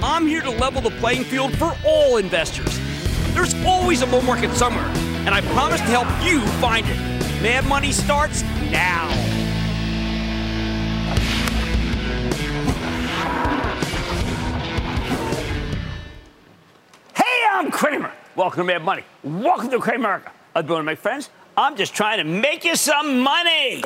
I'm here to level the playing field for all investors. There's always a bull market somewhere, and I promise to help you find it. Mad Money starts now. Hey, I'm Cramer. Welcome to Mad Money. Welcome to Cramerica. I'm doing my friends. I'm just trying to make you some money.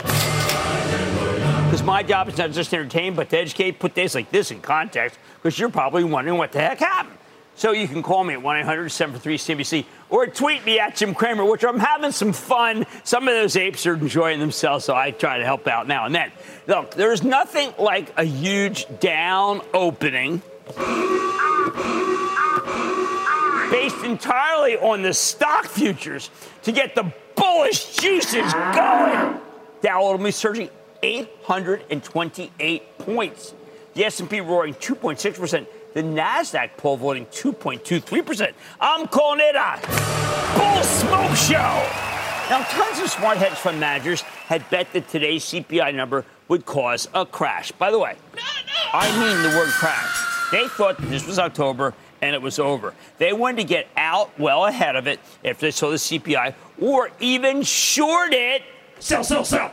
Because my job is not just to entertain, but to educate, put days like this in context, because you're probably wondering what the heck happened. So you can call me at 1 800 743 CNBC or tweet me at Jim Cramer, which I'm having some fun. Some of those apes are enjoying themselves, so I try to help out now and then. Look, there's nothing like a huge down opening based entirely on the stock futures to get the bullish juices going. Dow ultimately surging 828 points. The S&P roaring 2.6%. The Nasdaq pole voting 2.23%. I'm calling it a bull smoke show. Now, tons of smart hedge fund managers had bet that today's CPI number would cause a crash. By the way, I mean the word crash. They thought that this was October and it was over. They wanted to get out well ahead of it if they saw the CPI or even short it. Sell, sell, sell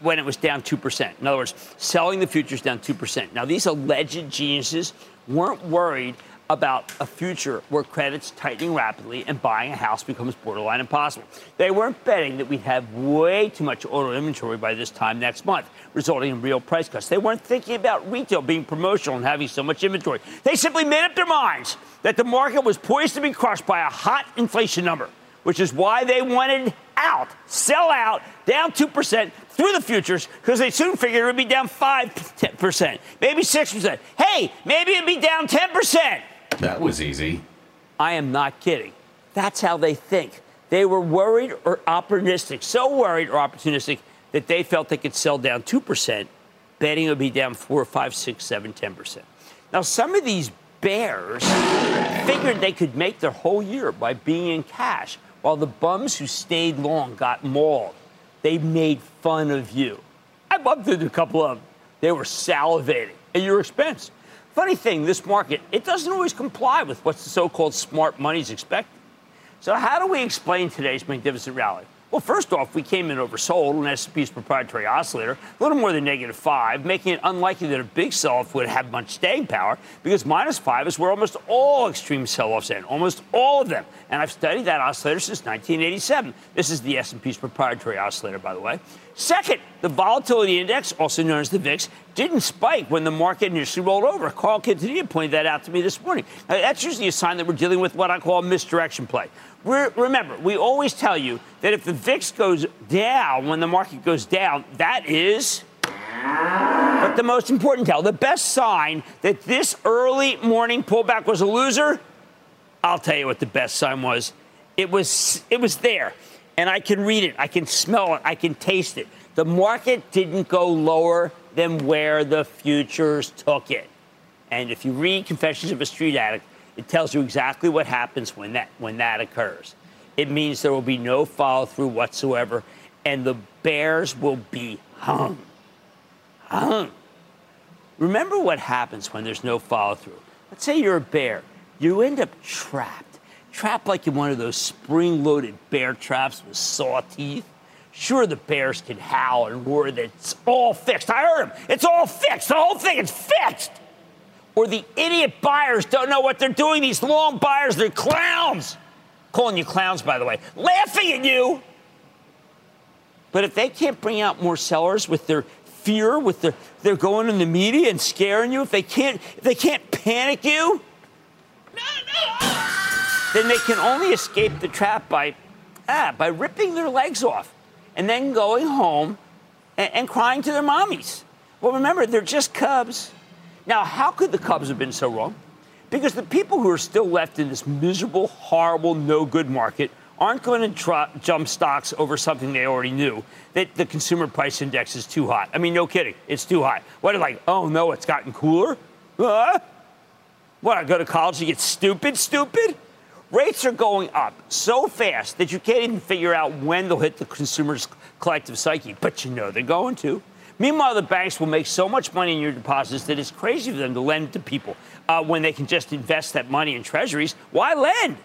when it was down 2%. In other words, selling the futures down 2%. Now, these alleged geniuses weren't worried about a future where credit's tightening rapidly and buying a house becomes borderline impossible. They weren't betting that we'd have way too much auto inventory by this time next month, resulting in real price cuts. They weren't thinking about retail being promotional and having so much inventory. They simply made up their minds that the market was poised to be crushed by a hot inflation number, which is why they wanted out, sell out, down 2% through the futures because they soon figured it would be down 5%, maybe 6%. Hey, maybe it'd be down 10%. That was easy. I am not kidding. That's how they think. They were worried or opportunistic, so worried or opportunistic that they felt they could sell down 2%, betting it would be down 4, 5, 6, 7, 10%. Now, some of these bears figured they could make their whole year by being in cash while the bums who stayed long got mauled. They made fun of you. I bumped into a couple of them. They were salivating at your expense. Funny thing, this market, it doesn't always comply with what the so-called smart money's expecting. So how do we explain today's magnificent rally? Well, first off, we came in oversold on S&P's proprietary oscillator, a little more than negative five, making it unlikely that a big sell-off would have much staying power because minus five is where almost all extreme sell-offs end, almost all of them. And I've studied that oscillator since 1987. This is the S&P's proprietary oscillator, by the way. Second, the volatility index, also known as the VIX, didn't spike when the market initially rolled over. Carl Quintanilla pointed that out to me this morning. Now, that's usually a sign that we're dealing with what I call misdirection play. Remember, we always tell you that if the VIX goes down when the market goes down, that is but the most important tell, the best sign that this early morning pullback was a loser, I'll tell you what the best sign was. It was it was there and I can read it, I can smell it, I can taste it. The market didn't go lower than where the futures took it. And if you read Confessions of a Street Addict, it tells you exactly what happens when that when that occurs. it means there will be no follow through whatsoever, and the bears will be hung. Hung. Remember what happens when there's no follow through. Let's say you're a bear, you end up trapped, trapped like in one of those spring loaded bear traps with saw teeth. Sure, the bears can howl and roar that it's all fixed. I heard them. It's all fixed. The whole thing is fixed. Or the idiot buyers don't know what they're doing. These long buyers, they're clowns. Calling you clowns, by the way. Laughing at you. But if they can't bring out more sellers with their fear, with their they're going in the media and scaring you, if they can't if they can't panic you, then they can only escape the trap by ah, by ripping their legs off and then going home and, and crying to their mommies. Well, remember, they're just cubs. Now, how could the Cubs have been so wrong? Because the people who are still left in this miserable, horrible, no good market aren't going to jump stocks over something they already knew that the consumer price index is too hot. I mean, no kidding, it's too high. What, are like, oh no, it's gotten cooler? Huh? What, I go to college to get stupid, stupid? Rates are going up so fast that you can't even figure out when they'll hit the consumer's collective psyche, but you know they're going to. Meanwhile, the banks will make so much money in your deposits that it's crazy for them to lend to people uh, when they can just invest that money in treasuries. Why lend?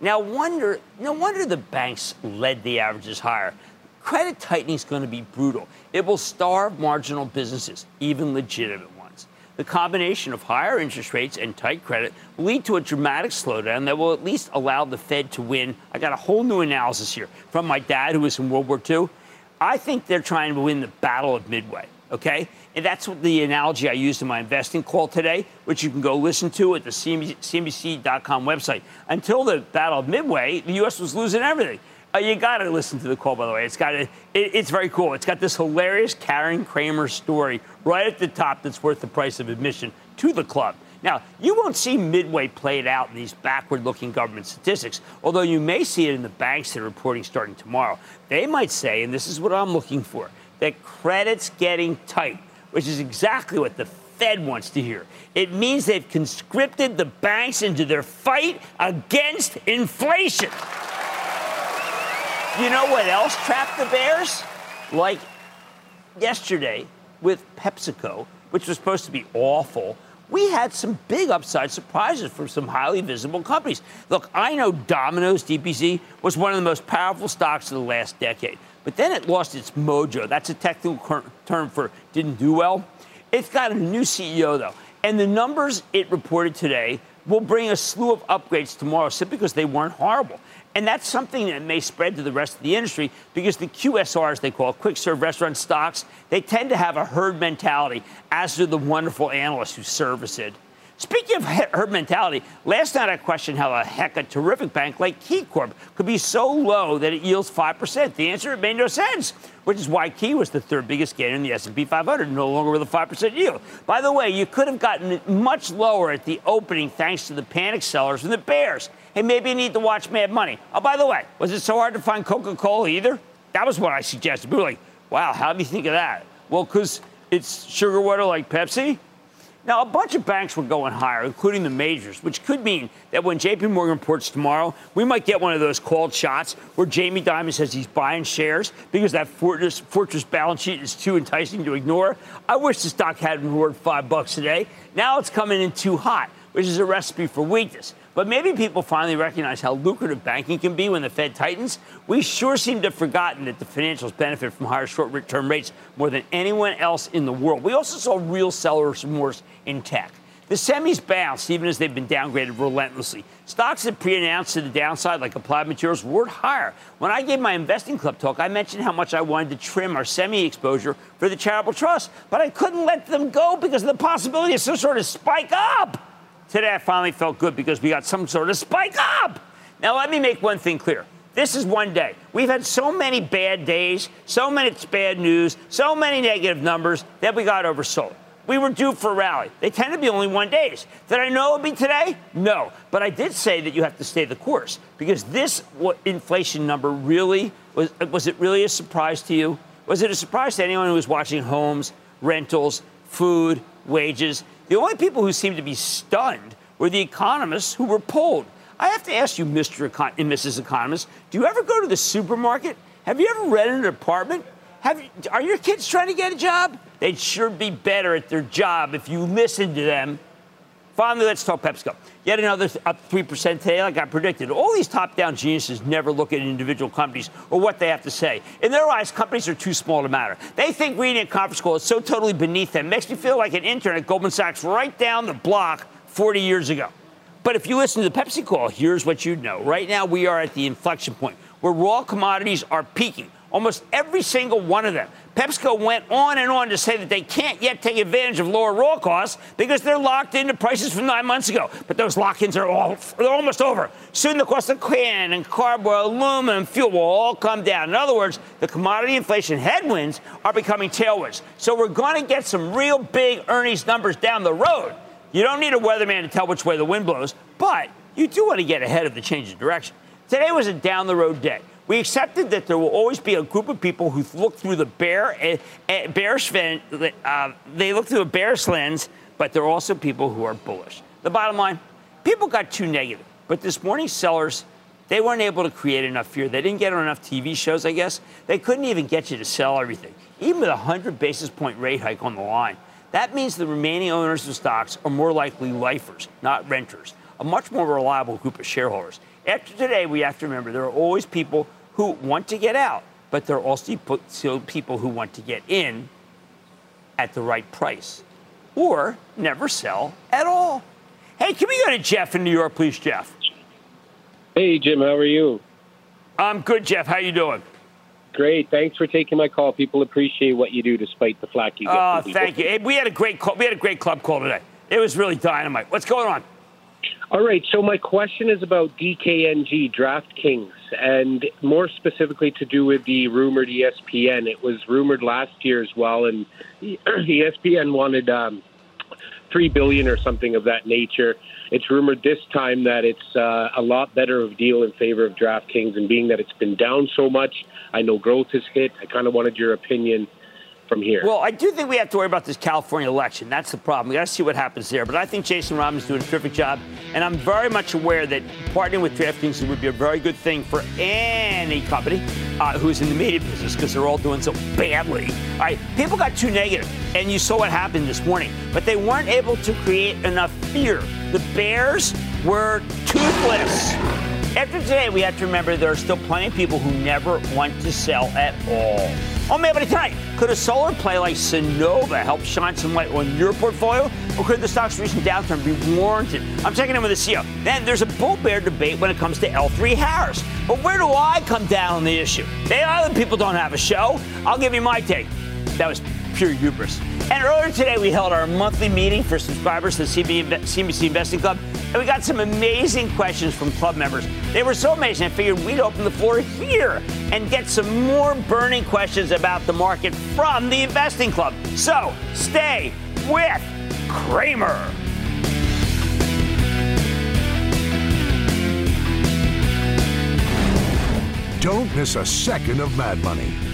Now, wonder, no wonder the banks led the averages higher. Credit tightening is going to be brutal. It will starve marginal businesses, even legitimate ones. the combination of higher interest rates and tight credit will lead to a dramatic slowdown that will at least allow the Fed to win. I got a whole new analysis here from my dad, who was in World War II. I think they're trying to win the Battle of Midway, okay? And that's what the analogy I used in my investing call today, which you can go listen to at the CNBC.com website. Until the Battle of Midway, the U.S. was losing everything. Uh, you got to listen to the call, by the way. It's got it, it's very cool. It's got this hilarious Karen Cramer story right at the top that's worth the price of admission to the club. Now, you won't see Midway played out in these backward looking government statistics, although you may see it in the banks that are reporting starting tomorrow. They might say, and this is what I'm looking for, that credit's getting tight, which is exactly what the Fed wants to hear. It means they've conscripted the banks into their fight against inflation. You know what else trapped the Bears? Like yesterday with PepsiCo, which was supposed to be awful, we had some big upside surprises from some highly visible companies. Look, I know Domino's DPC was one of the most powerful stocks of the last decade, but then it lost its mojo. That's a technical term for didn't do well. It's got a new CEO, though, and the numbers it reported today will bring a slew of upgrades tomorrow simply because they weren't horrible. And that's something that may spread to the rest of the industry because the QSRs, they call quick serve restaurant stocks, they tend to have a herd mentality, as do the wonderful analysts who service it. Speaking of herd mentality, last night I questioned how the heck a terrific bank like KeyCorp could be so low that it yields 5%. The answer, it made no sense, which is why Key was the third biggest gainer in the S&P 500, no longer with a 5% yield. By the way, you could have gotten much lower at the opening thanks to the panic sellers and the bears. Hey, maybe you need to watch Mad Money. Oh, by the way, was it so hard to find Coca-Cola either? That was what I suggested. We were like, wow, how do you think of that? Well, because it's sugar water like Pepsi. Now, a bunch of banks were going higher, including the majors, which could mean that when JP Morgan reports tomorrow, we might get one of those called shots where Jamie Dimon says he's buying shares because that fortress, fortress balance sheet is too enticing to ignore. I wish the stock had been worth five bucks today. Now it's coming in too hot, which is a recipe for weakness. But maybe people finally recognize how lucrative banking can be when the Fed tightens. We sure seem to have forgotten that the financials benefit from higher short term rates more than anyone else in the world. We also saw real sellers remorse in tech. The semis bounced even as they've been downgraded relentlessly. Stocks that pre announced to the downside, like Applied Materials, were higher. When I gave my investing club talk, I mentioned how much I wanted to trim our semi exposure for the charitable trust, but I couldn't let them go because of the possibility of some sort of spike up. Today, I finally felt good because we got some sort of spike up. Now, let me make one thing clear. This is one day. We've had so many bad days, so many bad news, so many negative numbers that we got oversold. We were due for a rally. They tend to be only one days. Did I know it would be today? No. But I did say that you have to stay the course because this inflation number really was, was it really a surprise to you? Was it a surprise to anyone who was watching homes, rentals, food, wages? The only people who seemed to be stunned were the economists who were polled. I have to ask you, Mr. Econ- and Mrs. Economist, do you ever go to the supermarket? Have you ever rented an apartment? Have are your kids trying to get a job? They'd sure be better at their job if you listen to them. Finally, let's talk PepsiCo. Yet another up 3% today, like I predicted. All these top down geniuses never look at individual companies or what they have to say. In their eyes, companies are too small to matter. They think reading a conference call is so totally beneath them. Makes me feel like an intern at Goldman Sachs right down the block 40 years ago. But if you listen to the Pepsi call, here's what you'd know. Right now, we are at the inflection point where raw commodities are peaking. Almost every single one of them. PepsiCo went on and on to say that they can't yet take advantage of lower raw costs because they're locked into prices from nine months ago. But those lock-ins are all they're almost over. Soon the cost of can and cardboard, aluminum, fuel will all come down. In other words, the commodity inflation headwinds are becoming tailwinds. So we're going to get some real big earnings numbers down the road. You don't need a weatherman to tell which way the wind blows, but you do want to get ahead of the change in direction. Today was a down the road day. We accepted that there will always be a group of people who look through the bear, uh, uh, bearish, uh, they look through a bearish lens, but there are also people who are bullish. The bottom line, people got too negative. But this morning, sellers, they weren't able to create enough fear. They didn't get on enough TV shows, I guess. They couldn't even get you to sell everything, even with a 100 basis point rate hike on the line. That means the remaining owners of stocks are more likely lifers, not renters, a much more reliable group of shareholders. After today, we have to remember there are always people who want to get out, but there are also people who want to get in at the right price or never sell at all. Hey, can we go to Jeff in New York, please, Jeff? Hey, Jim, how are you? I'm good, Jeff. How are you doing? Great. Thanks for taking my call. People appreciate what you do despite the flack you get. Oh, thank you. Hey, we had a great call. We had a great club call today. It was really dynamite. What's going on? All right. So my question is about DKNG, DraftKings, and more specifically to do with the rumored ESPN. It was rumored last year as well, and ESPN wanted um, three billion or something of that nature. It's rumored this time that it's uh, a lot better of a deal in favor of DraftKings, and being that it's been down so much, I know growth has hit. I kind of wanted your opinion from here. Well, I do think we have to worry about this California election. That's the problem. We got to see what happens there. But I think Jason Robins is doing a terrific job, and I'm very much aware that partnering with DraftKings would be a very good thing for any company uh, who's in the media business because they're all doing so badly. All right, people got too negative, and you saw what happened this morning. But they weren't able to create enough fear. The Bears were toothless. After today, we have to remember there are still plenty of people who never want to sell at all. Oh, maybe tonight, could a solar play like Sunnova help shine some light on your portfolio? Or could the stock's recent downturn be warranted? I'm checking in with the CEO. Then there's a bull bear debate when it comes to L3 Harris. But where do I come down on the issue? The other people don't have a show. I'll give you my take. That was pure hubris. And earlier today, we held our monthly meeting for subscribers to the CNBC Investing Club, and we got some amazing questions from club members. They were so amazing, I figured we'd open the floor here and get some more burning questions about the market from the Investing Club. So stay with Cramer. Don't miss a second of Mad Money.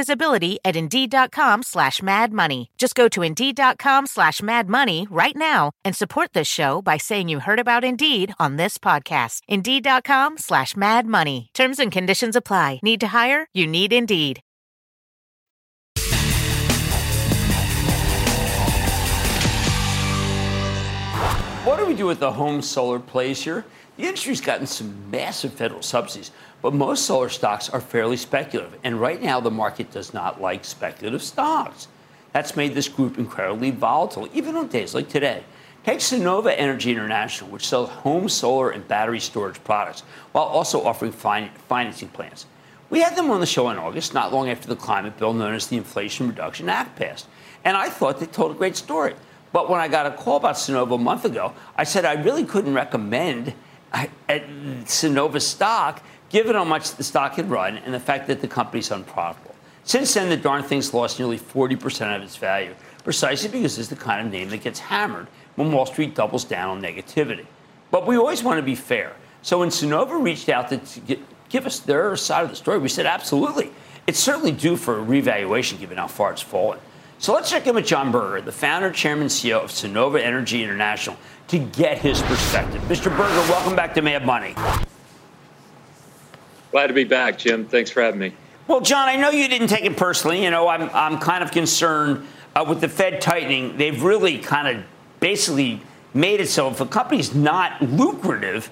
visibility at Indeed.com slash Mad Money. Just go to Indeed.com slash Mad Money right now and support this show by saying you heard about Indeed on this podcast. Indeed.com slash Mad Money. Terms and conditions apply. Need to hire? You need Indeed. What do we do with the home solar plays here? The industry's gotten some massive federal subsidies, but most solar stocks are fairly speculative. And right now, the market does not like speculative stocks. That's made this group incredibly volatile, even on days like today. Take Sunnova Energy International, which sells home solar and battery storage products while also offering fin- financing plans. We had them on the show in August, not long after the climate bill known as the Inflation Reduction Act passed. And I thought they told a great story. But when I got a call about Sunnova a month ago, I said I really couldn't recommend uh, Sunnova stock given how much the stock had run and the fact that the company's unprofitable. Since then, the darn thing's lost nearly 40% of its value, precisely because it's the kind of name that gets hammered when Wall Street doubles down on negativity. But we always want to be fair. So when Sunnova reached out to give us their side of the story, we said absolutely. It's certainly due for a revaluation given how far it's fallen. So let's check in with John Berger, the founder, chairman, CEO of Sunnova Energy International, to get his perspective. Mr. Berger, welcome back to Mad Money. Glad to be back, Jim. Thanks for having me. Well, John, I know you didn't take it personally. You know, I'm, I'm kind of concerned uh, with the Fed tightening. They've really kind of basically made it so if a company's not lucrative,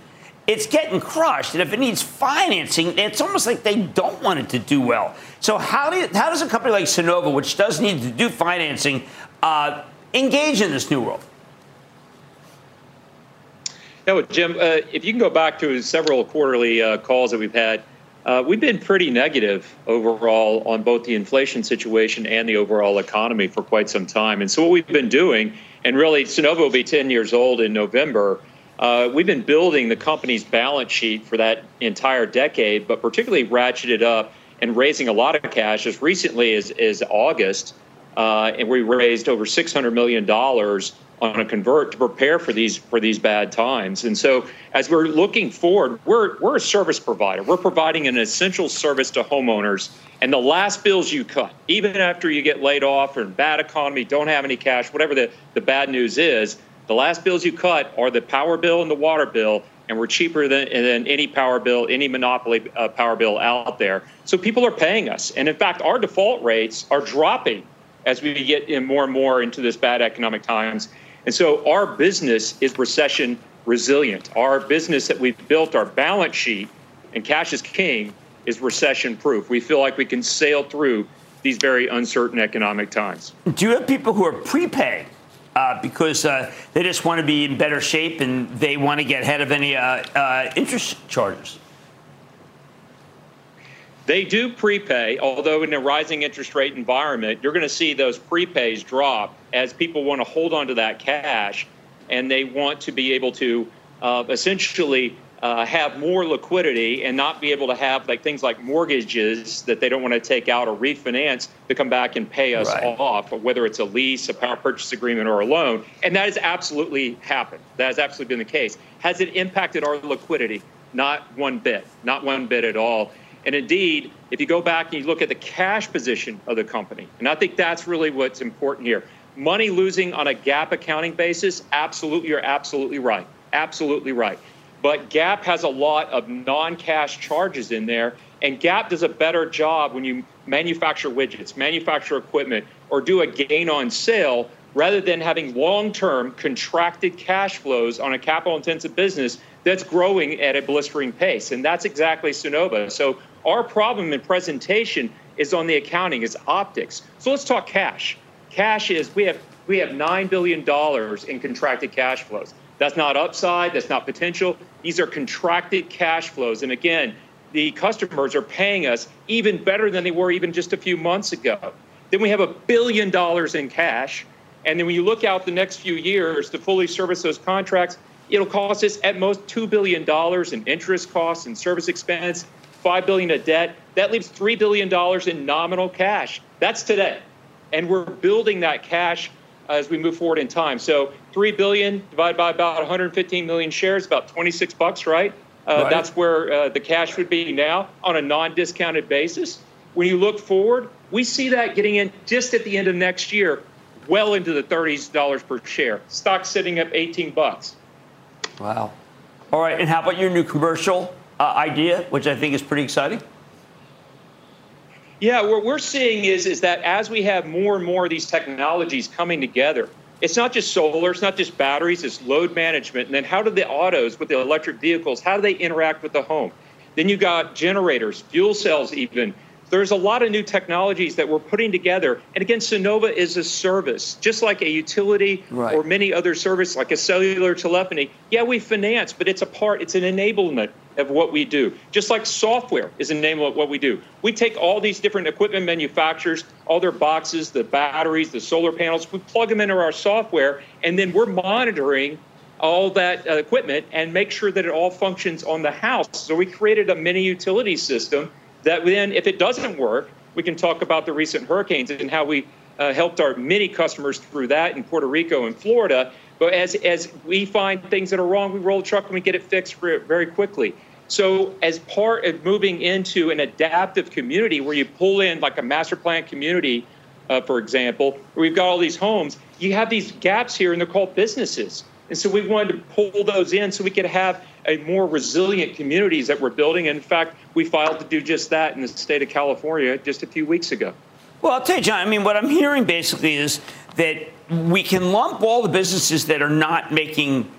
it's getting crushed. And if it needs financing, it's almost like they don't want it to do well. So how, do you, how does a company like Sunnova, which does need to do financing, uh, engage in this new world? Well, Jim, uh, if you can go back to several quarterly uh, calls that we've had, uh, we've been pretty negative overall on both the inflation situation and the overall economy for quite some time. And so what we've been doing, and really Sunnova will be 10 years old in November, uh, we've been building the company's balance sheet for that entire decade, but particularly ratcheted up and raising a lot of cash as recently as, as August. Uh, and we raised over $600 million on a convert to prepare for these for these bad times. And so, as we're looking forward, we're we're a service provider. We're providing an essential service to homeowners. And the last bills you cut, even after you get laid off or in bad economy, don't have any cash, whatever the, the bad news is, the last bills you cut are the power bill and the water bill, and we're cheaper than, than any power bill, any monopoly uh, power bill out there. So people are paying us. And in fact, our default rates are dropping as we get in more and more into this bad economic times. And so our business is recession resilient. Our business that we've built, our balance sheet, and cash is king, is recession proof. We feel like we can sail through these very uncertain economic times. Do you have people who are prepaying uh, because uh, they just want to be in better shape and they want to get ahead of any uh, uh, interest charges. They do prepay, although in a rising interest rate environment, you're going to see those prepays drop as people want to hold on to that cash and they want to be able to uh, essentially uh, have more liquidity and not be able to have like things like mortgages that they don't want to take out or refinance to come back and pay us right. off, whether it's a lease, a power purchase agreement, or a loan. And that has absolutely happened. That has absolutely been the case. Has it impacted our liquidity? Not one bit. Not one bit at all. And indeed, if you go back and you look at the cash position of the company, and I think that's really what's important here. Money losing on a GAAP accounting basis, absolutely, you're absolutely right. Absolutely right. But GAAP has a lot of non cash charges in there, and GAAP does a better job when you manufacture widgets, manufacture equipment, or do a gain on sale rather than having long term contracted cash flows on a capital intensive business that's growing at a blistering pace. And that's exactly Sunnova. So Our problem in presentation is on the accounting, is optics. So let's talk cash. Cash is we have we have nine billion dollars in contracted cash flows. That's not upside. That's not potential. These are contracted cash flows. And again, the customers are paying us even better than they were even just a few months ago. Then we have a billion dollars in cash. And then when you look out the next few years to fully service those contracts, it'll cost us at most $2 billion in interest costs and service expense, 5 billion of debt. That leaves $3 billion in nominal cash. That's today. And we're building that cash as we move forward in time. So 3 billion divided by about 115 million shares, about 26 bucks, right? Uh, right. That's where uh, the cash would be now on a non-discounted basis. When you look forward, we see that getting in just at the end of next year, well into the 30s dollars per share. Stock sitting at 18 bucks. Wow. All right, and how about your new commercial uh, idea, which I think is pretty exciting? Yeah, what we're seeing is is that as we have more and more of these technologies coming together, it's not just solar, it's not just batteries, it's load management. And then how do the autos with the electric vehicles, how do they interact with the home? Then you got generators, fuel cells even. There's a lot of new technologies that we're putting together. And again, Sunnova is a service, just like a utility right. or many other services like a cellular telephony. Yeah, we finance, but it's a part, it's an enablement of what we do. Just like software is a name of what we do. We take all these different equipment manufacturers, all their boxes, the batteries, the solar panels, we plug them into our software, and then we're monitoring all that uh, equipment and make sure that it all functions on the house. So we created a mini utility system that then, if it doesn't work, we can talk about the recent hurricanes and how we uh, helped our many customers through that in Puerto Rico and Florida. But as, as we find things that are wrong, we roll a truck and we get it fixed very quickly. So, as part of moving into an adaptive community where you pull in like a master plan community, uh, for example, where we've got all these homes, you have these gaps here and they're called businesses. And so we wanted to pull those in so we could have a more resilient communities that we're building. In fact, we filed to do just that in the state of California just a few weeks ago. Well, I'll tell you, John, I mean, what I'm hearing basically is that we can lump all the businesses that are not making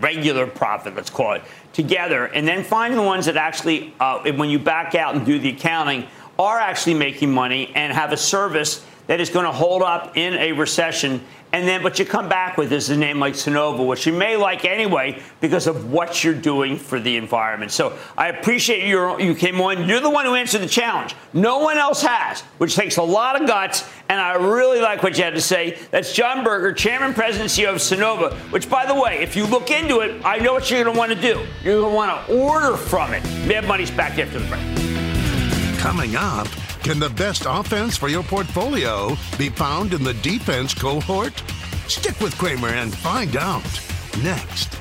regular profit, let's call it, together, and then find the ones that actually, uh, when you back out and do the accounting, are actually making money and have a service that is going to hold up in a recession and then what you come back with is a name like Sunnova, which you may like anyway because of what you're doing for the environment. So I appreciate you you came on. You're the one who answered the challenge. No one else has, which takes a lot of guts. And I really like what you had to say. That's John Berger, Chairman, President, CEO of Sunnova, which, by the way, if you look into it, I know what you're going to want to do. You're going to want to order from it. Mad Money's back after the break. Coming up. Can the best offense for your portfolio be found in the defense cohort? Stick with Cramer and find out next.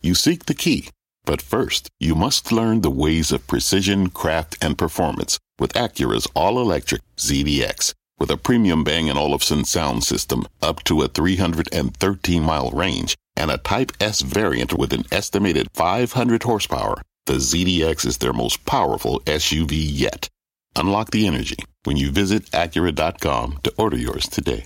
You seek the key, but first, you must learn the ways of precision, craft, and performance with Acura's all electric ZDX. With a premium Bang & Olufsen sound system up to a 313 mile range and a Type S variant with an estimated 500 horsepower, the ZDX is their most powerful SUV yet. Unlock the energy when you visit Acura.com to order yours today.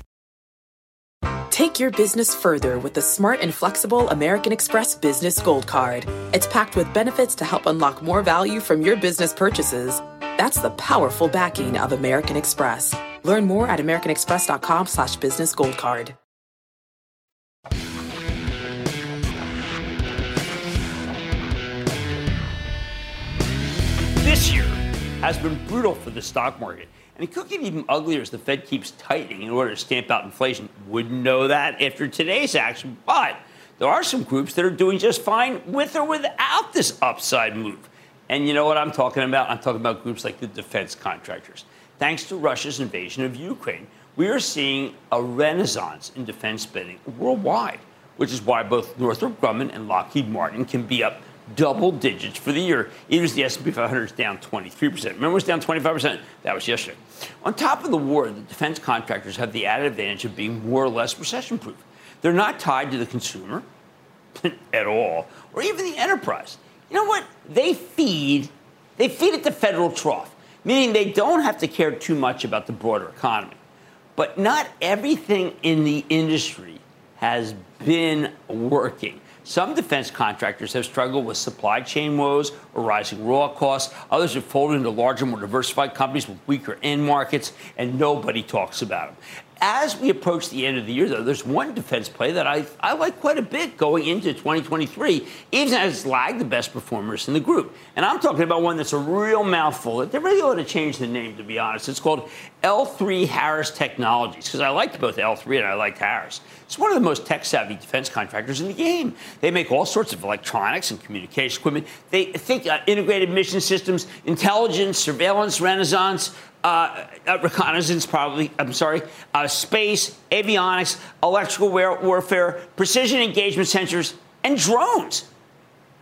Take your business further with the smart and flexible American Express Business Gold Card. It's packed with benefits to help unlock more value from your business purchases. That's the powerful backing of American Express. Learn more at americanexpress.com slash business gold card. This year has been brutal for the stock market. And it could get even uglier as the Fed keeps tightening in order to stamp out inflation. Wouldn't know that after today's action, but there are some groups that are doing just fine with or without this upside move. And you know what I'm talking about? I'm talking about groups like the defense contractors. Thanks to Russia's invasion of Ukraine, we are seeing a renaissance in defense spending worldwide, which is why both Northrop Grumman and Lockheed Martin can be up double digits for the year. Even as the S&P 500 is down 23%. Remember, it was down 25%. That was yesterday. On top of the war, the defense contractors have the added advantage of being more or less recession-proof. They're not tied to the consumer at all, or even the enterprise. You know what? They feed. They feed at the federal trough, meaning they don't have to care too much about the broader economy. But not everything in the industry has been working. Some defense contractors have struggled with supply chain woes or rising raw costs. Others have folded into larger, more diversified companies with weaker end markets, and nobody talks about them. As we approach the end of the year, though, there's one defense play that I, I like quite a bit going into 2023, even as it's lagged the best performers in the group. And I'm talking about one that's a real mouthful. They really ought to change the name, to be honest. It's called L3 Harris Technologies, because I liked both L3 and I liked Harris. It's one of the most tech savvy defense contractors in the game. They make all sorts of electronics and communication equipment. They think uh, integrated mission systems, intelligence, surveillance, renaissance, uh, uh, reconnaissance, probably, I'm sorry, uh, space, avionics, electrical war- warfare, precision engagement sensors, and drones.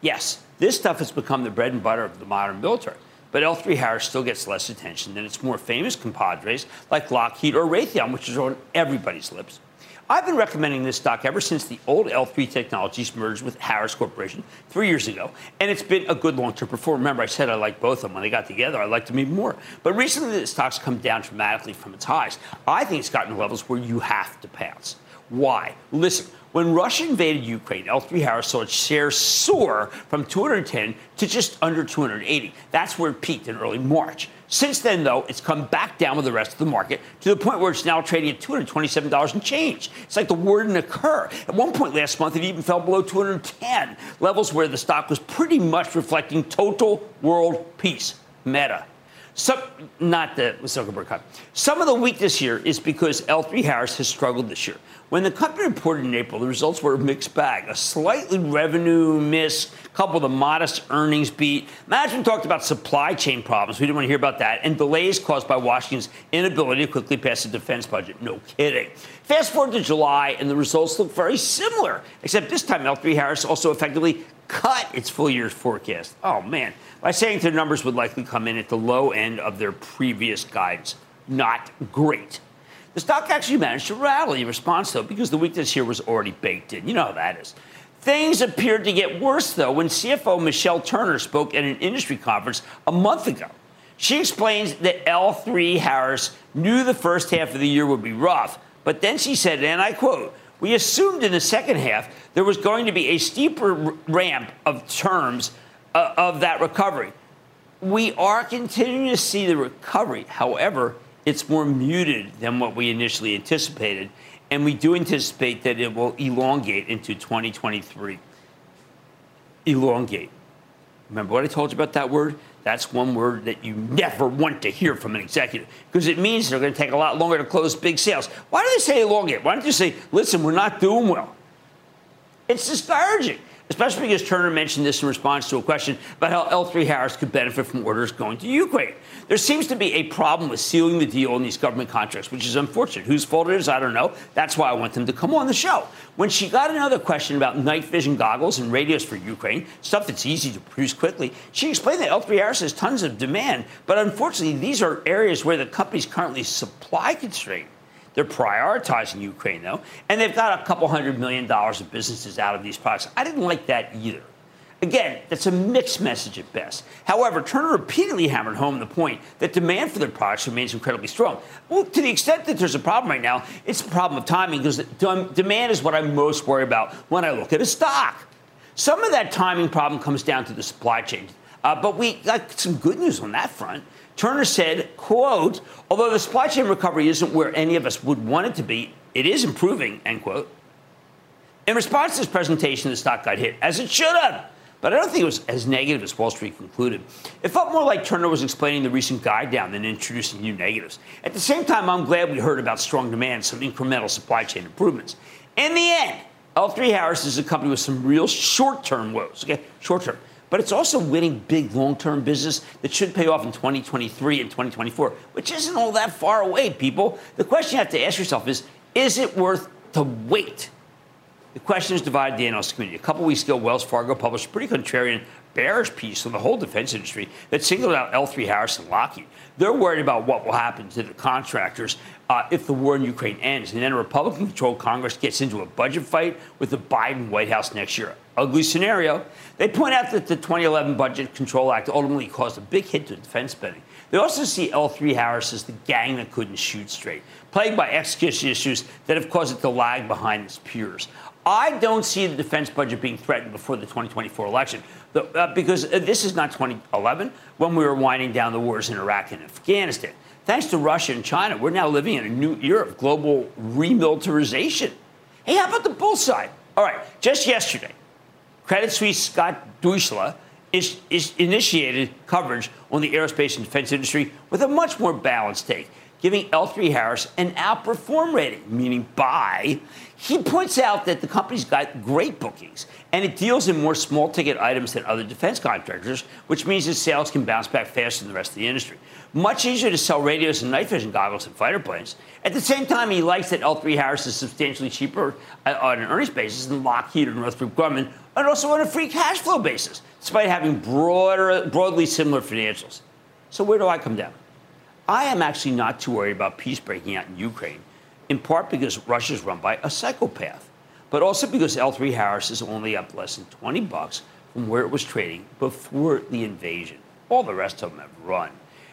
Yes, this stuff has become the bread and butter of the modern military. But L3 Harris still gets less attention than its more famous compadres like Lockheed or Raytheon, which is on everybody's lips. I've been recommending this stock ever since the old L3 Technologies merged with Harris Corporation three years ago, and it's been a good long-term performer. Remember, I said I liked both of them when they got together. I liked them even more. But recently, the stock's come down dramatically from its highs. I think it's gotten to levels where you have to pounce. Why? Listen, when Russia invaded Ukraine, L3 Harris saw its shares soar from 210 to just under 280. That's where it peaked in early March. Since then, though, it's come back down with the rest of the market to the point where it's now trading at $227 and change. It's like the war didn't occur. At one point last month, it even fell below 210, levels where the stock was pretty much reflecting total world peace. Meta. Some, not the Zuckerberg cut. Some of the weakness here is because L3 Harris has struggled this year. When the company reported in April, the results were a mixed bag. A slightly revenue miss, coupled with a modest earnings beat. Management talked about supply chain problems. We didn't want to hear about that. And delays caused by Washington's inability to quickly pass a defense budget. No kidding. Fast forward to July, and the results look very similar, except this time L3 Harris also effectively cut its full year's forecast. Oh, man. By saying their numbers would likely come in at the low end of their previous guidance. Not great. The stock actually managed to rally in response, though, because the weakness here was already baked in. You know how that is. Things appeared to get worse, though, when CFO Michelle Turner spoke at an industry conference a month ago. She explains that L3 Harris knew the first half of the year would be rough, but then she said, and I quote, we assumed in the second half there was going to be a steeper ramp of terms uh, of that recovery. We are continuing to see the recovery. However, it's more muted than what we initially anticipated. And we do anticipate that it will elongate into 2023. Elongate. Remember what I told you about that word? That's one word that you never want to hear from an executive because it means they're going to take a lot longer to close big sales. Why do they say elongate? Why don't you say, listen, we're not doing well? It's discouraging especially because Turner mentioned this in response to a question about how L3 Harris could benefit from orders going to Ukraine. There seems to be a problem with sealing the deal on these government contracts, which is unfortunate. Whose fault it is, I don't know. That's why I want them to come on the show. When she got another question about night vision goggles and radios for Ukraine, stuff that's easy to produce quickly, she explained that L3 Harris has tons of demand, but unfortunately, these are areas where the company's currently supply constrained. They're prioritizing Ukraine, though, and they've got a couple hundred million dollars of businesses out of these products. I didn't like that either. Again, that's a mixed message at best. However, Turner repeatedly hammered home the point that demand for their products remains incredibly strong. Well, to the extent that there's a problem right now, it's a problem of timing because demand is what I'm most worried about when I look at a stock. Some of that timing problem comes down to the supply chain, uh, but we got some good news on that front. Turner said, quote, although the supply chain recovery isn't where any of us would want it to be, it is improving, end quote. In response to this presentation, the stock got hit, as it should have. But I don't think it was as negative as Wall Street concluded. It felt more like Turner was explaining the recent guide down than introducing new negatives. At the same time, I'm glad we heard about strong demand, some incremental supply chain improvements. In the end, L3 Harris is a company with some real short term woes. Okay, short term but it's also winning big long term business that should pay off in 2023 and 2024, which isn't all that far away, people. The question you have to ask yourself is is it worth to wait? The question is divided the analyst community. A couple weeks ago, Wells Fargo published a pretty contrarian bearish piece on the whole defense industry that singled out L3 Harris and Lockheed. They're worried about what will happen to the contractors uh, if the war in Ukraine ends. And then a Republican controlled Congress gets into a budget fight with the Biden White House next year. Ugly scenario. They point out that the 2011 Budget Control Act ultimately caused a big hit to defense spending. They also see L3 Harris as the gang that couldn't shoot straight, plagued by execution issues that have caused it to lag behind its peers. I don't see the defense budget being threatened before the 2024 election uh, because uh, this is not 2011 when we were winding down the wars in Iraq and Afghanistan. Thanks to Russia and China, we're now living in a new era of global remilitarization. Hey, how about the bull side? All right, just yesterday, Credit Suisse Scott Deuschle is, is initiated coverage on the aerospace and defense industry with a much more balanced take, giving L3 Harris an outperform rating, meaning buy. He points out that the company's got great bookings and it deals in more small ticket items than other defense contractors, which means its sales can bounce back faster than the rest of the industry. Much easier to sell radios and night vision goggles than fighter planes. At the same time, he likes that L3 Harris is substantially cheaper uh, on an earnings basis than Lockheed or Northrop Grumman, and also on a free cash flow basis, despite having broader, broadly similar financials. So where do I come down? I am actually not too worried about peace breaking out in Ukraine, in part because Russia is run by a psychopath, but also because L3 Harris is only up less than 20 bucks from where it was trading before the invasion. All the rest of them have run.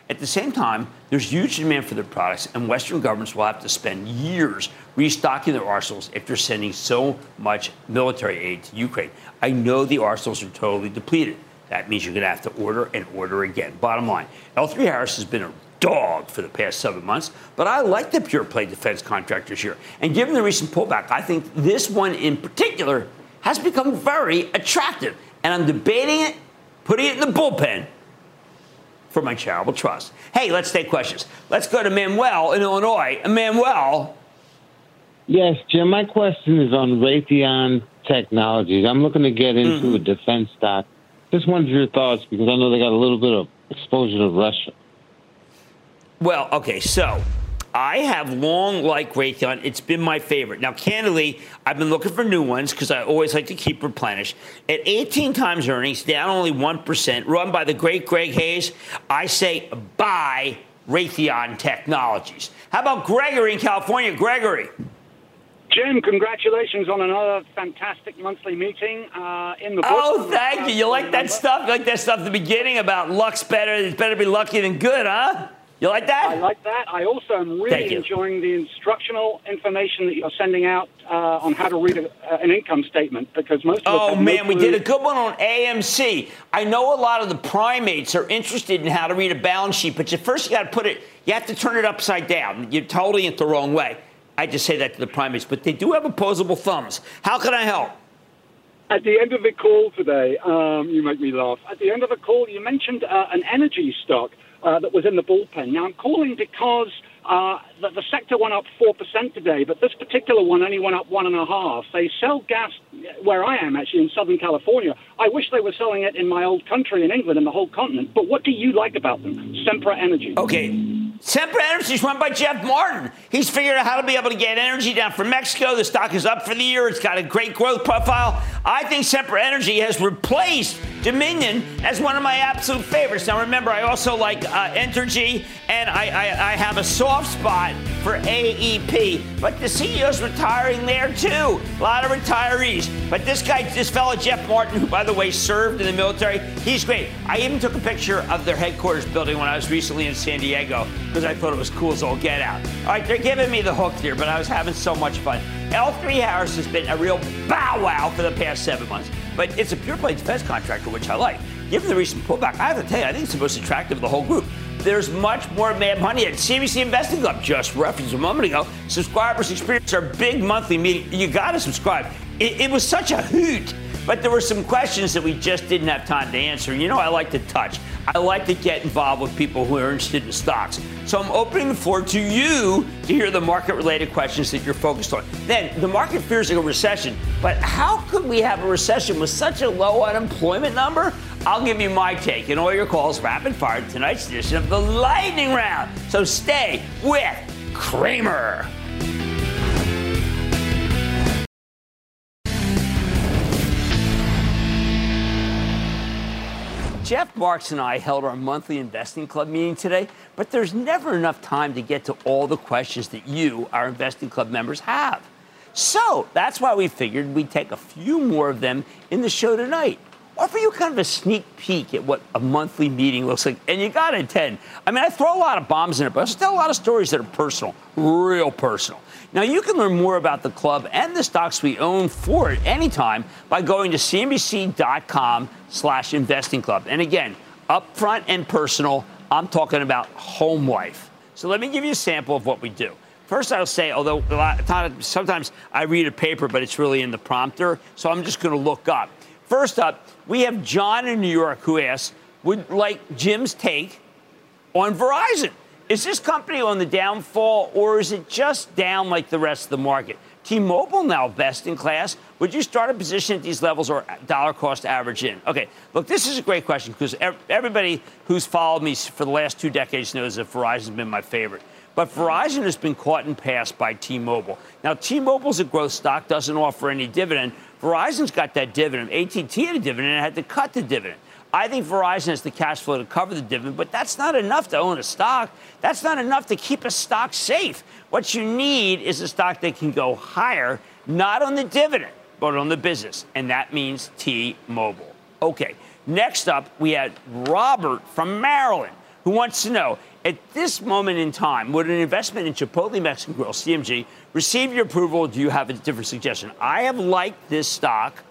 At the same time, there's huge demand for their products, and Western governments will have to spend years restocking their arsenals after sending so much military aid to Ukraine. I know the arsenals are totally depleted. That means you're going to have to order and order again. Bottom line L3 Harris has been a dog for the past seven months, but I like the pure play defense contractors here. And given the recent pullback, I think this one in particular has become very attractive. And I'm debating it, putting it in the bullpen for my charitable trust. Hey, let's take questions. Let's go to Manuel in Illinois. Manuel. Yes, Jim, my question is on Raytheon Technologies. I'm looking to get into mm-hmm. a defense stock. Just wanted your thoughts because I know they got a little bit of exposure to Russia. Well, okay, so I have long liked Raytheon. It's been my favorite. Now, candidly, I've been looking for new ones because I always like to keep replenished. At 18 times earnings, down only 1%, run by the great Greg Hayes, I say buy Raytheon Technologies. How about Gregory in California? Gregory. Jim, congratulations on another fantastic monthly meeting uh, in the book. Oh, thank you. You like that stuff? You like that stuff at the beginning about luck's better. It's better to be lucky than good, huh? You like that? I like that. I also am really enjoying the instructional information that you're sending out uh, on how to read a, uh, an income statement because most of Oh, man, we did a good one on AMC. I know a lot of the primates are interested in how to read a balance sheet, but you first you got to put it, you have to turn it upside down. You're totally it the wrong way. I just say that to the primates, but they do have opposable thumbs. How can I help? At the end of the call today, um, you make me laugh. At the end of the call, you mentioned uh, an energy stock uh, that was in the bullpen. Now, I'm calling because uh, the, the, sector went up 4% today, but this particular one only went up 1.5. They sell gas where I am, actually, in Southern California. I wish they were selling it in my old country in England and the whole continent. But what do you like about them? Sempra Energy. Okay. Sempra Energy is run by Jeff Martin. He's figured out how to be able to get energy down from Mexico. The stock is up for the year. It's got a great growth profile. I think Sempra Energy has replaced Dominion as one of my absolute favorites. Now, remember, I also like uh, Entergy, and I, I, I have a soft spot for AEP. But the CEO's retiring there too. A lot of retirees. But this guy, this fellow Jeff Martin, who by the way served in the military, he's great. I even took a picture of their headquarters building when I was recently in San Diego because I thought it was cool as all get out. All right, they're giving me the hook here, but I was having so much fun. L3 Harris has been a real bow wow for the past seven months, but it's a pure play defense contractor, which I like. Given the recent pullback, I have to tell you, I think it's the most attractive of the whole group. There's much more mad money at CNBC Investing Club, just referenced a moment ago. Subscribers experience our big monthly meeting. You got to subscribe. It, it was such a hoot but there were some questions that we just didn't have time to answer. You know, I like to touch. I like to get involved with people who are interested in stocks. So I'm opening the floor to you to hear the market related questions that you're focused on. Then, the market fears a recession, but how could we have a recession with such a low unemployment number? I'll give you my take and all your calls rapid fire tonight's edition of the Lightning Round. So stay with Cramer. Jeff Marks and I held our monthly investing club meeting today, but there's never enough time to get to all the questions that you, our investing club members, have. So that's why we figured we'd take a few more of them in the show tonight. offer you kind of a sneak peek at what a monthly meeting looks like, and you got to attend. I mean, I throw a lot of bombs in it, but I tell a lot of stories that are personal, real personal. Now, you can learn more about the club and the stocks we own for it anytime by going to cnbc.com slash investing club. And again, upfront and personal, I'm talking about home life. So let me give you a sample of what we do. First, I'll say, although sometimes I read a paper, but it's really in the prompter, so I'm just going to look up. First up, we have John in New York who asks, would like Jim's take on Verizon? Is this company on the downfall or is it just down like the rest of the market? T-Mobile now best in class. Would you start a position at these levels or dollar cost average in? Okay, look, this is a great question because everybody who's followed me for the last two decades knows that Verizon's been my favorite. But Verizon has been caught and passed by T-Mobile. Now, T-Mobile's a growth stock, doesn't offer any dividend. Verizon's got that dividend. AT&T had a dividend and had to cut the dividend. I think Verizon has the cash flow to cover the dividend, but that's not enough to own a stock. That's not enough to keep a stock safe. What you need is a stock that can go higher, not on the dividend, but on the business. And that means T Mobile. Okay, next up, we had Robert from Maryland who wants to know at this moment in time, would an investment in Chipotle Mexican Grill, CMG, receive your approval? do you have a different suggestion? I have liked this stock,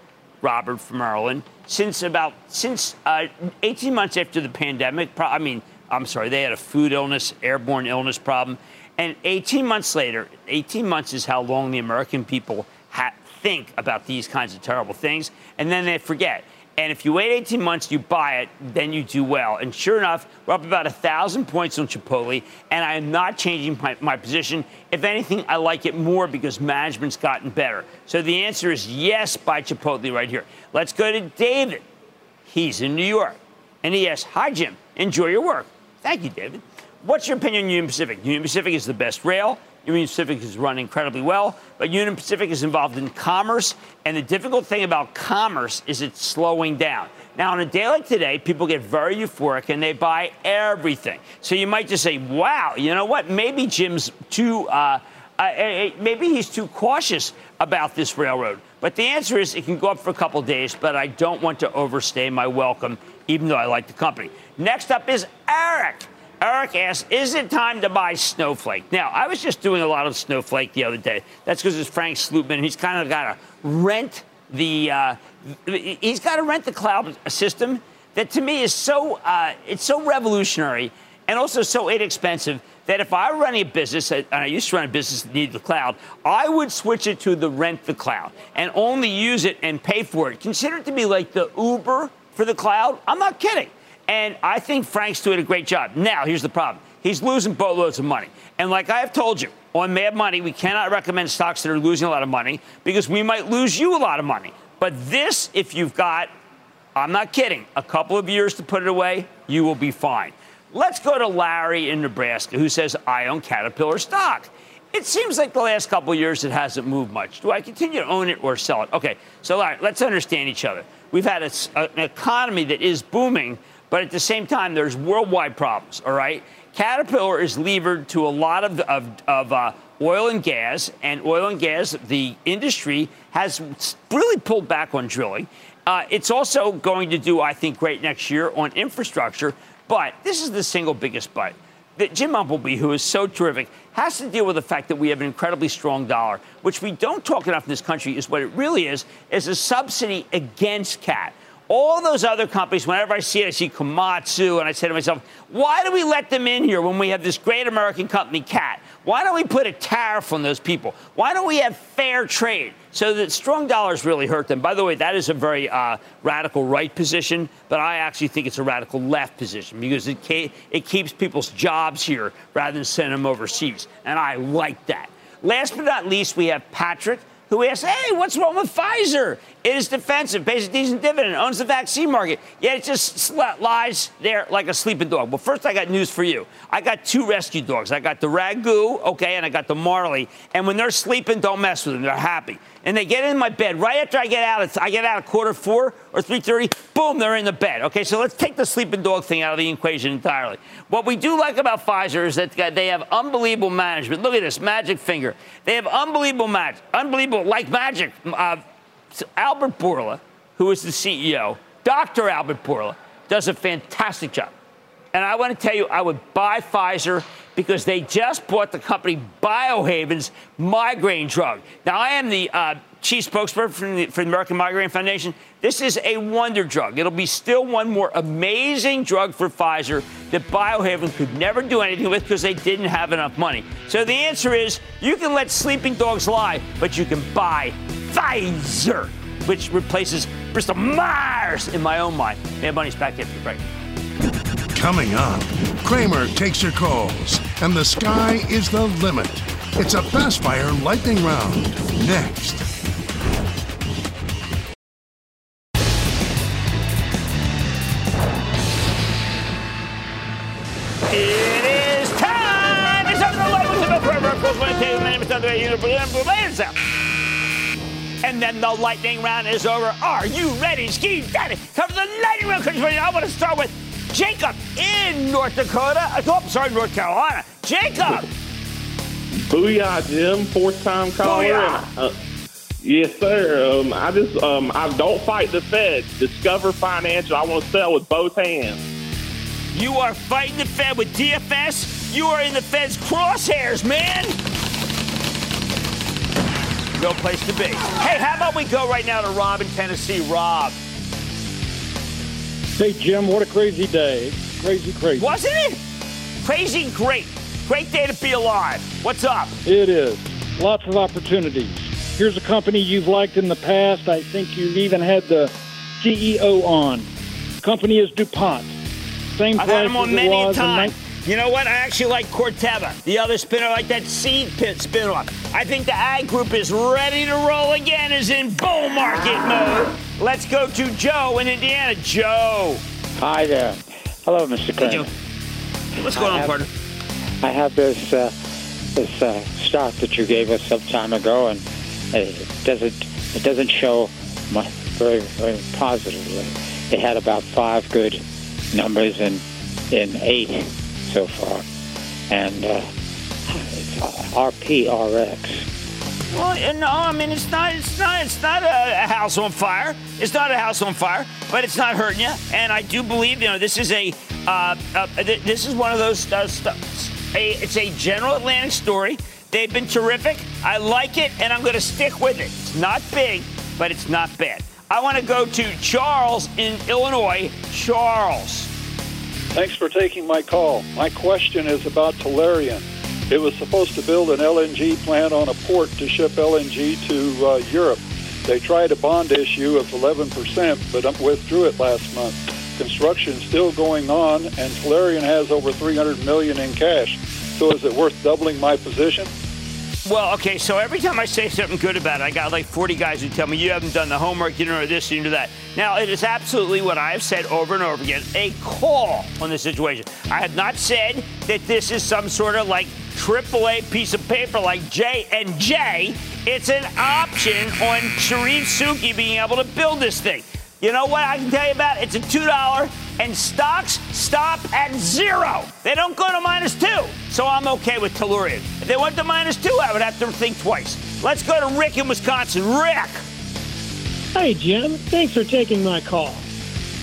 Robert from Maryland since about since uh, 18 months after the pandemic. I mean, I'm sorry, they had a food illness, airborne illness problem, and 18 months later, 18 months is how long the American people ha- think about these kinds of terrible things, and then they forget. And if you wait 18 months, you buy it, then you do well. And sure enough, we're up about 1,000 points on Chipotle, and I am not changing my, my, position. If anything, I like it more because management's gotten better. So the answer is yes, buy Chipotle right here. Let's go to David. He's in New York. And he asks, Hi, Jim. Enjoy your work. Thank you, David. What's your opinion on Union Pacific? Union Pacific is the best rail. Union Pacific is run incredibly well, but Union Pacific is involved in commerce, and the difficult thing about commerce is it's slowing down. Now, on a day like today, people get very euphoric and they buy everything. So you might just say, wow, you know what? Maybe Jim's too, uh, uh, uh maybe he's too cautious about this railroad. But the answer is it can go up for a couple days, but I don't want to overstay my welcome, even though I like the company. Next up is Eric. Eric asks, is it time to buy Snowflake? Now, I was just doing a lot of Snowflake the other day. That's because it's Frank Slootman. He's kind of got to rent the, uh, he's got to rent the cloud system that to me is so, uh, it's so revolutionary and also so inexpensive that if I were running a business, and I used to run a business that needed the cloud, I would switch it to the rent the cloud and only use it and pay for it. Consider it to be like the Uber for the cloud. I'm not kidding. And I think Frank's doing a great job. Now, here's the problem he's losing boatloads of money. And like I have told you, on Mad Money, we cannot recommend stocks that are losing a lot of money because we might lose you a lot of money. But this, if you've got, I'm not kidding, a couple of years to put it away, you will be fine. Let's go to Larry in Nebraska who says, I own Caterpillar stock. It seems like the last couple of years it hasn't moved much. Do I continue to own it or sell it? Okay, so Larry, let's understand each other. We've had a, an economy that is booming, but at the same time, there's worldwide problems, all right? Caterpillar is levered to a lot of, of, of uh, oil and gas, and oil and gas, the industry has really pulled back on drilling. Uh, it's also going to do, I think, great next year on infrastructure. But this is the single biggest but. That Jim Umpleby, who is so terrific, has to deal with the fact that we have an incredibly strong dollar, which we don't talk enough in this country, is what it really is, is a subsidy against CAT. All those other companies, whenever I see it, I see Komatsu, and I say to myself, why do we let them in here when we have this great American company, CAT? Why don't we put a tariff on those people? Why don't we have fair trade? So that strong dollars really hurt them. By the way, that is a very uh, radical right position, but I actually think it's a radical left position because it, it keeps people's jobs here rather than sending them overseas. And I like that. Last but not least, we have Patrick who asks, hey, what's wrong with Pfizer? It is defensive, pays a decent dividend, owns the vaccine market, yet it just lies there like a sleeping dog. Well, first, I got news for you. I got two rescue dogs. I got the Ragu, okay, and I got the Marley. And when they're sleeping, don't mess with them. They're happy and they get in my bed right after I get out. I get out at quarter four or 3:30. Boom, they're in the bed. Okay, so let's take the sleeping dog thing out of the equation entirely. What we do like about Pfizer is that they have unbelievable management. Look at this magic finger. They have unbelievable magic, unbelievable like magic. Uh, Albert Bourla, who is the CEO, Dr. Albert Bourla does a fantastic job. And I want to tell you, I would buy Pfizer because they just bought the company Biohaven's migraine drug. Now, I am the uh, chief spokesperson for the, for the American Migraine Foundation. This is a wonder drug. It'll be still one more amazing drug for Pfizer that Biohaven could never do anything with because they didn't have enough money. So the answer is you can let sleeping dogs lie, but you can buy Pfizer, which replaces Bristol Myers in my own mind. Mad Money's back after the break. Coming up, Cramer takes your calls, and the sky is the limit. It's a fast fire lightning round. Next. It is time! It's time for the lightning round. And then the lightning round is over. Are you ready, Ski Daddy? Time for the lightning round. I want to start with Jacob in North Dakota. Oh, sorry, North Carolina. Jacob. Booyah, Jim. Fourth time caller. Booyah. Uh, yes, sir. Um, I just um, I don't fight the Fed. Discover Financial. I want to sell with both hands. You are fighting the Fed with DFS. You are in the Fed's crosshairs, man. No place to be. Hey, how about we go right now to Rob in Tennessee? Rob. Hey, Jim, what a crazy day. Crazy, crazy. Wasn't it? Crazy great. Great day to be alive. What's up? It is. Lots of opportunities. Here's a company you've liked in the past. I think you've even had the CEO on. company is DuPont. Same I've had them on many a was time. nine- You know what? I actually like Corteva, the other spinner, like that seed pit spin-off. I think the ag group is ready to roll again, is in bull market mode. Let's go to Joe in Indiana. Joe. Hi there. Hello, Mr. Cramer. What's going I on, have- partner? I have this uh, this uh, stock that you gave us some time ago, and it doesn't it doesn't show much, very very positively. It had about five good numbers in in eight so far, and uh, it's RPRX. Well, no, I mean it's not, it's not, it's not a, house on fire. It's not a house on fire, but it's not hurting you. And I do believe, you know, this is a, uh, uh, th- this is one of those uh, it's a General Atlantic story. They've been terrific. I like it, and I'm going to stick with it. It's not big, but it's not bad. I want to go to Charles in Illinois. Charles. Thanks for taking my call. My question is about Tellurian. It was supposed to build an LNG plant on a port to ship LNG to uh, Europe. They tried a bond issue of 11%, but withdrew it last month. Construction's still going on, and Tellurian has over 300 million in cash. So is it worth doubling my position? Well, okay, so every time I say something good about it, I got like 40 guys who tell me you haven't done the homework, you don't know this, you don't know that. Now, it is absolutely what I have said over and over again a call on the situation. I have not said that this is some sort of like AAA piece of paper like J and J. It's an option on Charif Souki being able to build this thing. You know what I can tell you about? It's a $2 and stocks stop at zero. They don't go to minus two. So I'm okay with Tellurian. If they went to minus two, I would have to think twice. Let's go to Rick in Wisconsin. Rick. Hey, Jim. Thanks for taking my call.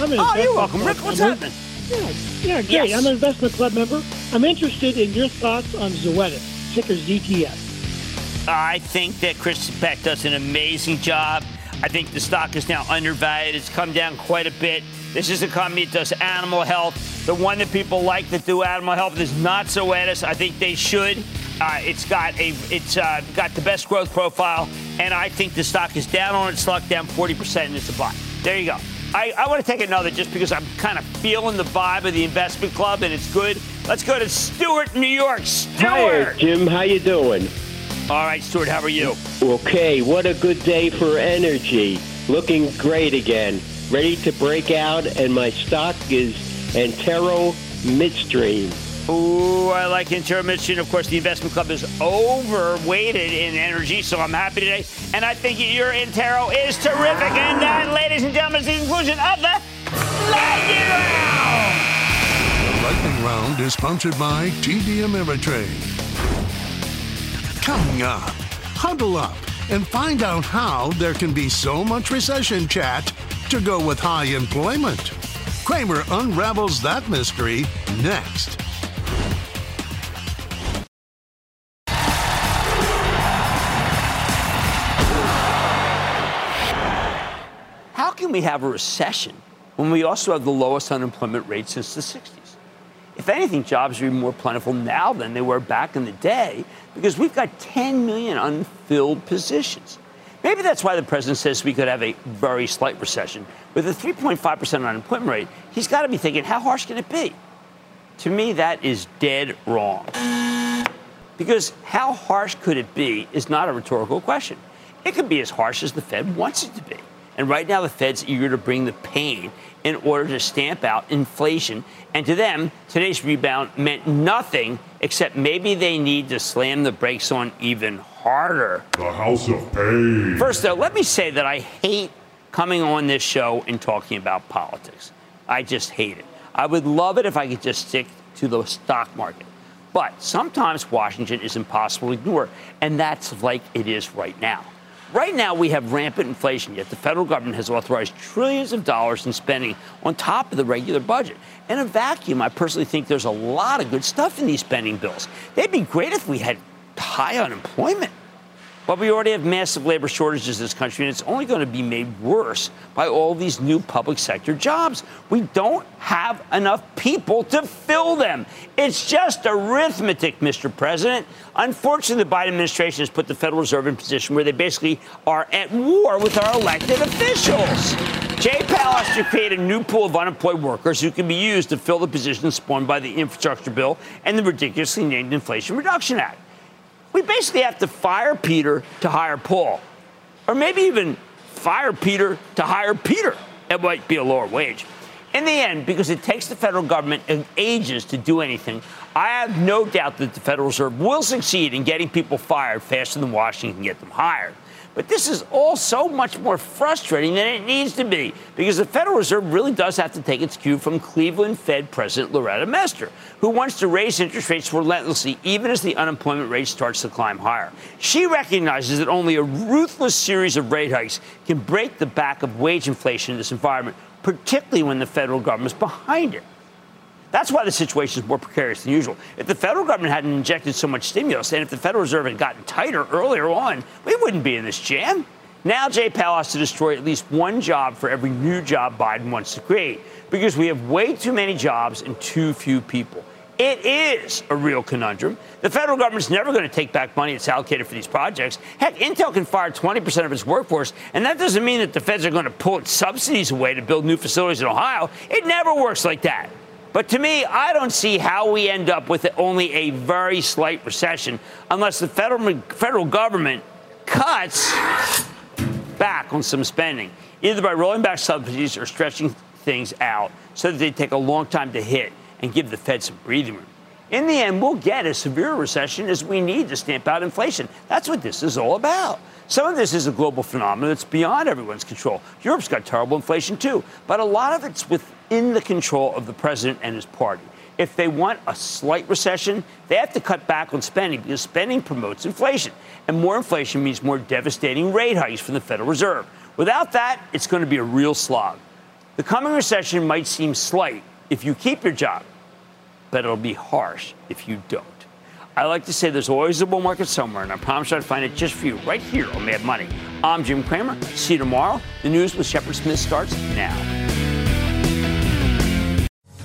I'm an Oh, you're welcome. Rick, what's member. happening? Yeah, yeah, great. Yes. I'm an investment club member. I'm interested in your thoughts on Zoetis, ticker ZTS. I think that Chris Beck does an amazing job. I think the stock is now undervalued. It's come down quite a bit. This is a company that does animal health. The one that people like that do animal health is not so Zoetis. I think they should. Uh, it's got a it's uh, got the best growth profile, and I think the stock is down on its luck, down 40% in its buy. There you go. I, I want to take another just because I'm kind of feeling the vibe of the investment club, and it's good. Let's go to Stewart, New York. Hi, Stewart. Jim. How you doing? All right, Stuart. How are you? Okay. What a good day for energy. Looking great again. Ready to break out, and my stock is Antero Midstream. Ooh, I like Antero Midstream. Of course, the investment club is overweighted in energy, so I'm happy today. And I think your Antero is terrific. And that, ladies and gentlemen, is the conclusion of the Lightning Round. The Lightning Round is sponsored by TD Ameritrade. Coming up, huddle up and find out how there can be so much recession chat to go with high employment? Cramer unravels that mystery next. How can we have a recession when we also have the lowest unemployment rate since the 60s? If anything, jobs are even more plentiful now than they were back in the day because we've got 10 million unfilled positions. Maybe that's why the president says we could have a very slight recession. With a 3.5% unemployment rate, he's got to be thinking, how harsh can it be? To me, that is dead wrong. Because how harsh could it be is not a rhetorical question. It could be as harsh as the Fed wants it to be. And right now, the Fed's eager to bring the pain in order to stamp out inflation. And to them, today's rebound meant nothing except maybe they need to slam the brakes on even harder. The House of Pain. First, though, let me say that I hate coming on this show and talking about politics. I just hate it. I would love it if I could just stick to the stock market. But sometimes Washington is impossible to ignore, and that's like it is right now. Right now, we have rampant inflation, yet the federal government has authorized trillions of dollars in spending on top of the regular budget. In a vacuum, I personally think there's a lot of good stuff in these spending bills. They'd be great if we had high unemployment. But we already have massive labor shortages in this country, and it's only going to be made worse by all these new public sector jobs. We don't have enough people to fill them. It's just arithmetic, Mr. President. Unfortunately, the Biden administration has put the Federal Reserve in a position where they basically are at war with our elected officials. Jay Powell has to create a new pool of unemployed workers who can be used to fill the positions spawned by the infrastructure bill and the ridiculously named Inflation Reduction Act. We basically have to fire Peter to hire Paul, or maybe even fire Peter to hire Peter. It might be a lower wage. In the end, because it takes the federal government ages to do anything, I have no doubt that the Federal Reserve will succeed in getting people fired faster than Washington can get them hired. But this is all so much more frustrating than it needs to be because the Federal Reserve really does have to take its cue from Cleveland Fed President Loretta Mester, who wants to raise interest rates relentlessly even as the unemployment rate starts to climb higher. She recognizes that only a ruthless series of rate hikes can break the back of wage inflation in this environment, particularly when the federal government is behind it. That's why the situation is more precarious than usual. If the federal government hadn't injected so much stimulus, and if the Federal Reserve had gotten tighter earlier on, we wouldn't be in this jam. Now, Jay Powell has to destroy at least one job for every new job Biden wants to create because we have way too many jobs and too few people. It is a real conundrum. The federal government's never going to take back money it's allocated for these projects. Heck, Intel can fire 20% of its workforce, and that doesn't mean that the feds are going to pull its subsidies away to build new facilities in Ohio. It never works like that. But to me, I don't see how we end up with only a very slight recession unless the federal, federal government cuts back on some spending, either by rolling back subsidies or stretching things out so that they take a long time to hit and give the Fed some breathing room. In the end, we'll get as severe a recession as we need to stamp out inflation. That's what this is all about. Some of this is a global phenomenon that's beyond everyone's control. Europe's got terrible inflation too, but a lot of it's within the control of the president and his party. If they want a slight recession, they have to cut back on spending because spending promotes inflation. And more inflation means more devastating rate hikes from the Federal Reserve. Without that, it's going to be a real slog. The coming recession might seem slight if you keep your job, but it'll be harsh if you don't. I like to say there's always a bull market somewhere, and I promise I'd find it just for you right here on Mad Money. I'm Jim Cramer. See you tomorrow. The news with Shepard Smith starts now.